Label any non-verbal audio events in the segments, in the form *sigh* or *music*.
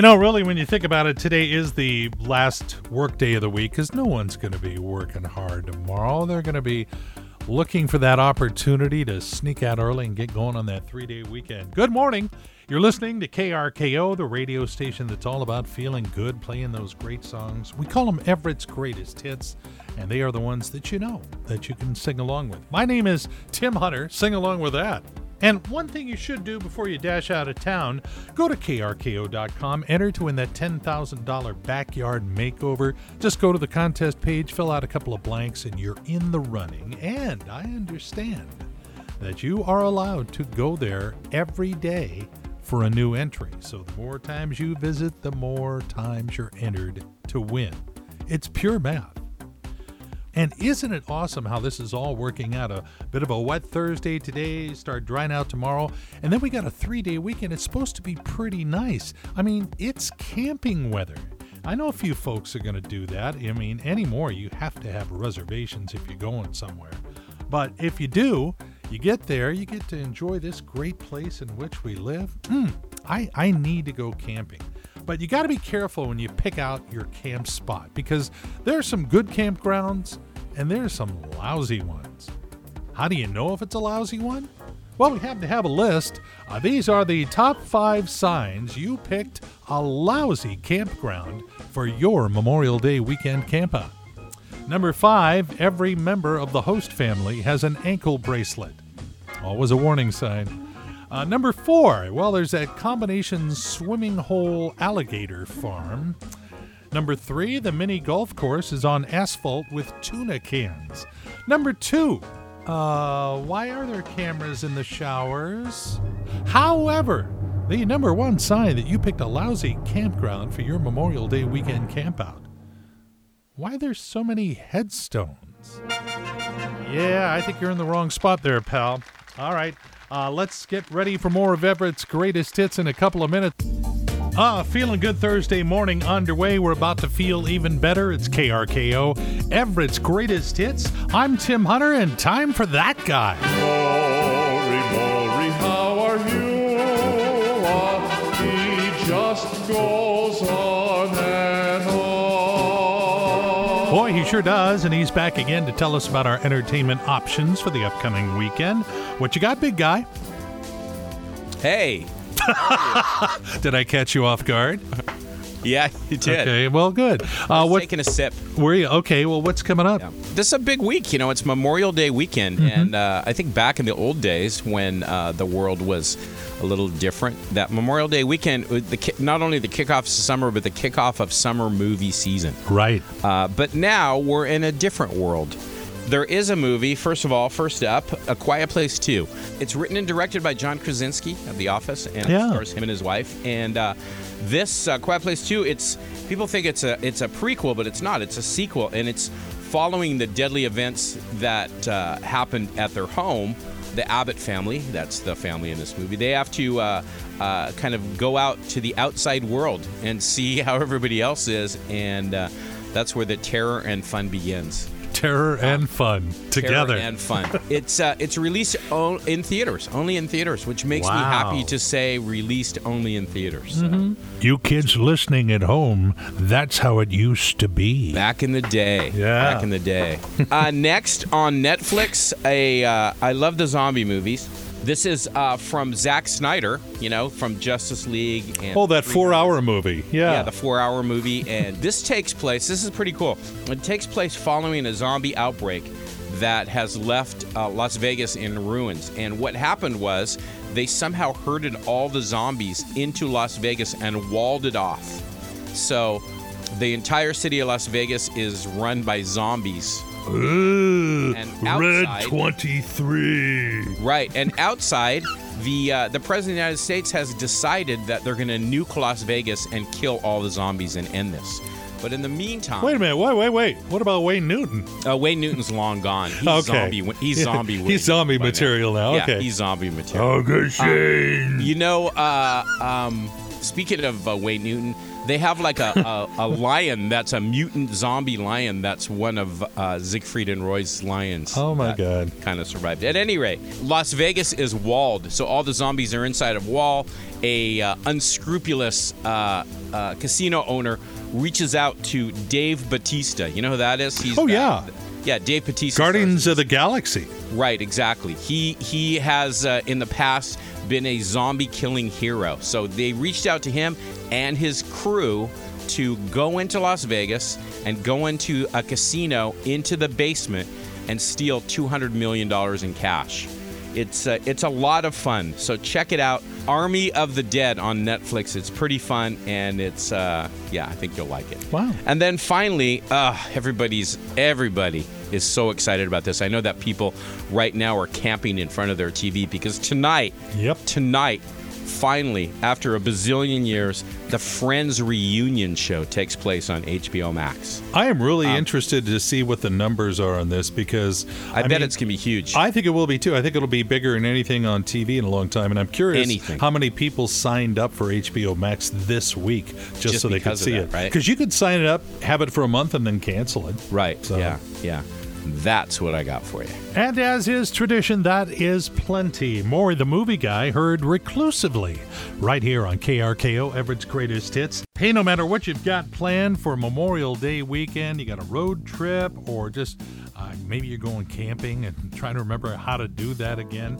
You know, really, when you think about it, today is the last work day of the week because no one's going to be working hard tomorrow. They're going to be looking for that opportunity to sneak out early and get going on that three day weekend. Good morning. You're listening to KRKO, the radio station that's all about feeling good, playing those great songs. We call them Everett's greatest hits, and they are the ones that you know that you can sing along with. My name is Tim Hunter. Sing along with that. And one thing you should do before you dash out of town, go to krko.com, enter to win that $10,000 backyard makeover. Just go to the contest page, fill out a couple of blanks, and you're in the running. And I understand that you are allowed to go there every day for a new entry. So the more times you visit, the more times you're entered to win. It's pure math. And isn't it awesome how this is all working out? A bit of a wet Thursday today, start drying out tomorrow, and then we got a three day weekend. It's supposed to be pretty nice. I mean, it's camping weather. I know a few folks are going to do that. I mean, anymore, you have to have reservations if you're going somewhere. But if you do, you get there, you get to enjoy this great place in which we live. Mm, I, I need to go camping. But you got to be careful when you pick out your camp spot because there are some good campgrounds and there are some lousy ones. How do you know if it's a lousy one? Well, we have to have a list. Uh, these are the top five signs you picked a lousy campground for your Memorial Day weekend campout. Number five, every member of the host family has an ankle bracelet. Always a warning sign. Uh, number four, well, there's that combination swimming hole alligator farm. Number three, the mini golf course is on asphalt with tuna cans. Number two, uh, why are there cameras in the showers? However, the number one sign that you picked a lousy campground for your Memorial Day weekend campout. Why there's so many headstones? Yeah, I think you're in the wrong spot there, pal. All right, uh, let's get ready for more of Everett's greatest hits in a couple of minutes. Ah, feeling good Thursday morning underway. We're about to feel even better. It's KRKO, Everett's greatest hits. I'm Tim Hunter, and time for that guy. Maury, Maury, how are you? Ah, just Boy, he sure does, and he's back again to tell us about our entertainment options for the upcoming weekend. What you got, big guy? Hey. *laughs* Did I catch you off guard? *laughs* Yeah, you did. Okay, well, good. Uh, what taking a sip. were you? Okay, well, what's coming up? Yeah. This is a big week. You know, it's Memorial Day weekend, Mm-hmm. and uh, I think back in the old days when uh, the world was a little different, that Memorial Day weekend, uh, the not only the kickoff of summer, but the kickoff of summer movie season. Right. Uh, but now we're in a different world. There is a movie, first of all, first up, A Quiet Place 2. It's written and directed by John Krasinski of The Office, and Yeah. it stars him and his wife. And uh, this uh, Quiet Place 2, it's people think it's a it's a prequel, but it's not. It's a sequel, and it's following the deadly events that uh, happened at their home. The Abbott family, that's the family in this movie, they have to uh, uh, kind of go out to the outside world and see *laughs* how everybody else is, and uh, that's where the terror and fun begins. Terror and fun together. Terror and fun. it's uh, it's released o- in theaters, only in theaters, which makes me Wow. happy to say released only in theaters. you kids listening at home, that's how it used to be. Back in the day. Yeah. Back in the day. uh, next on Netflix, a uh, I love the zombie movies. This is uh, from Zack Snyder, you know, from Justice League. And Oh, that four-hour movie. Yeah. Yeah, the four-hour movie, and this takes place. This is pretty cool. It takes place following a zombie outbreak that has left uh, Las Vegas in ruins. And what happened was they somehow herded all the zombies into Las Vegas and walled it off. So the entire city of Las Vegas is run by zombies. Ooh, And Red 23. Right, and outside, the uh, the president of the United States has decided that they're going to nuke Las Vegas and kill all the zombies and end this. But in the meantime, Wait a minute. Wait, wait, wait. What about Wayne Newton? Uh, Wayne Newton's long gone. He's Okay. zombie. He's *laughs* zombie. He's zombie material now. Yeah, Okay. he's zombie material. Oh, good Shane. You know, uh, um, speaking of uh, Wayne Newton, they have like a, a, a lion that's a mutant zombie lion. That's one of uh, Siegfried and Roy's lions. Oh, my God. Kind of survived. At any rate, Las Vegas is walled, so all the zombies are inside of wall. A uh, unscrupulous uh, uh, casino owner reaches out to Dave Batista. You know who that is? He's Oh, yeah. Yeah, Dave Batista. Guardians of the Galaxy. Right, exactly. He he has uh, in the past been a zombie killing hero. So they reached out to him and his crew to go into Las Vegas and go into a casino into the basement and steal 200 million dollars in cash. It's uh, it's a lot of fun. So check it out. Army of the Dead on Netflix. It's pretty fun and it's uh, yeah, I think you'll like it. Wow. And then finally, uh, everybody's everybody is so excited about this. I know that people right now are camping in front of their TV because tonight, Yep. tonight, finally, after a bazillion years, the Friends reunion show takes place on HBO Max. I am really interested to see what the numbers are on this because Um, I, bet mean, it's gonna be huge. I think it will be too. I think it'll be bigger than anything on TV in a long time. And I'm curious Anything. how many people signed up for HBO Max this week just, Just so they could see that, it. right? Because you could sign it up, have it for a month, and then cancel it. right? So- Yeah, yeah. That's what I got for you. And as is tradition, that is plenty. Maury the movie guy heard reclusively right here on KRKO, Everett's Greatest Hits. Hey, no matter what you've got planned for Memorial Day weekend, you got a road trip, or just uh, maybe you're going camping and trying to remember how to do that again.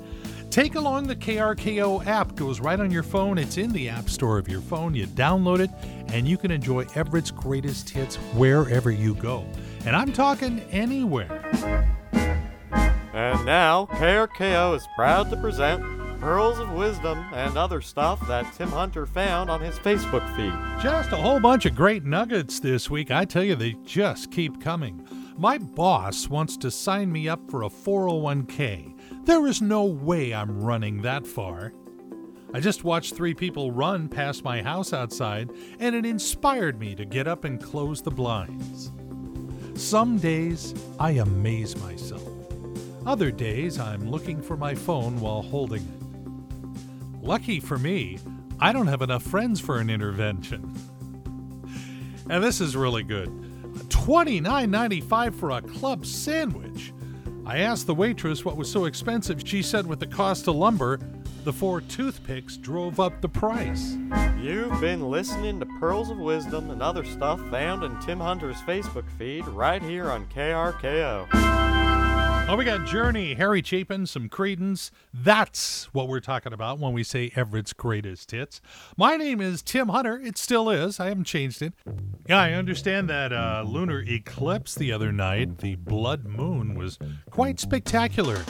Take along the KRKO app. Goes right on your phone. It's in the App Store of your phone. You download it, and you can enjoy Everett's greatest hits wherever you go. And I'm talking anywhere. And now, KRKO is proud to present Pearls of Wisdom and other stuff that Tim Hunter found on his Facebook feed. Just a whole bunch of great nuggets this week. I tell you, they just keep coming. My boss wants to sign me up for a 401k. There is no way I'm running that far. I just watched three people run past my house outside, and it inspired me to get up and close the blinds. Some days I amaze myself. Other days I'm looking for my phone while holding it. Lucky for me, I don't have enough friends for an intervention. And this is really good. $29.95 for a club sandwich. I asked the waitress what was so expensive. She said with the cost of lumber, the four toothpicks drove up the price. You've been listening to Pearls of Wisdom and other stuff found in Tim Hunter's Facebook feed right here on KRKO. Oh, we got Journey, Harry Chapin, some Creedence. That's what we're talking about when we say Everett's greatest hits. My name is Tim Hunter. It still is. I haven't changed it. Yeah, I understand that uh, lunar eclipse the other night, the blood moon, was quite spectacular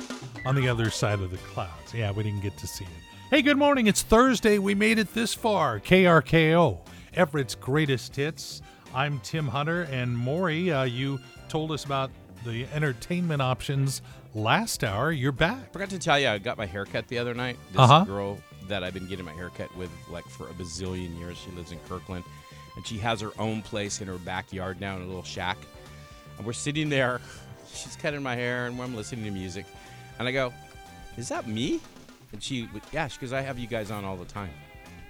on the other side of the clouds. Yeah, we didn't get to see it. Hey, good morning. It's Thursday. We made it this far. KRKO, Everett's greatest hits. I'm Tim Hunter, and Maury, uh, you told us about the entertainment options last hour. You're back. Forgot to tell you, I got my haircut the other night. This Uh-huh. girl that I've been getting my haircut with like for a bazillion years. She lives in Kirkland, and she has her own place in her backyard now in a little shack. And we're sitting there. *laughs* She's cutting my hair, and I'm listening to music. And I go, "Is that me?" And she, yeah, goes, "I have you guys on all the time."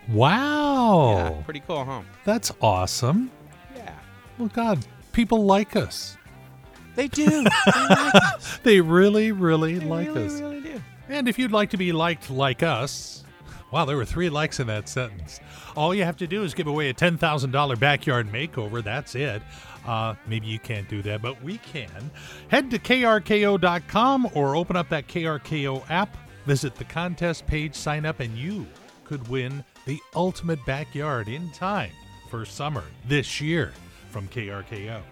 Wow. Yeah, pretty cool, huh? That's awesome. Yeah, Well, God, people like us. they do. they like *laughs* us. They really, really They like really, us. really do. And if you'd like to be liked like us, wow, there were three likes in that sentence. All you have to do is give away a $10,000 backyard makeover. That's it. Uh, maybe you can't do that, but we can. Head to krko.com or open up that KRKO app, visit the contest page, sign up, and you could win the ultimate backyard in time for summer this year from KRKO.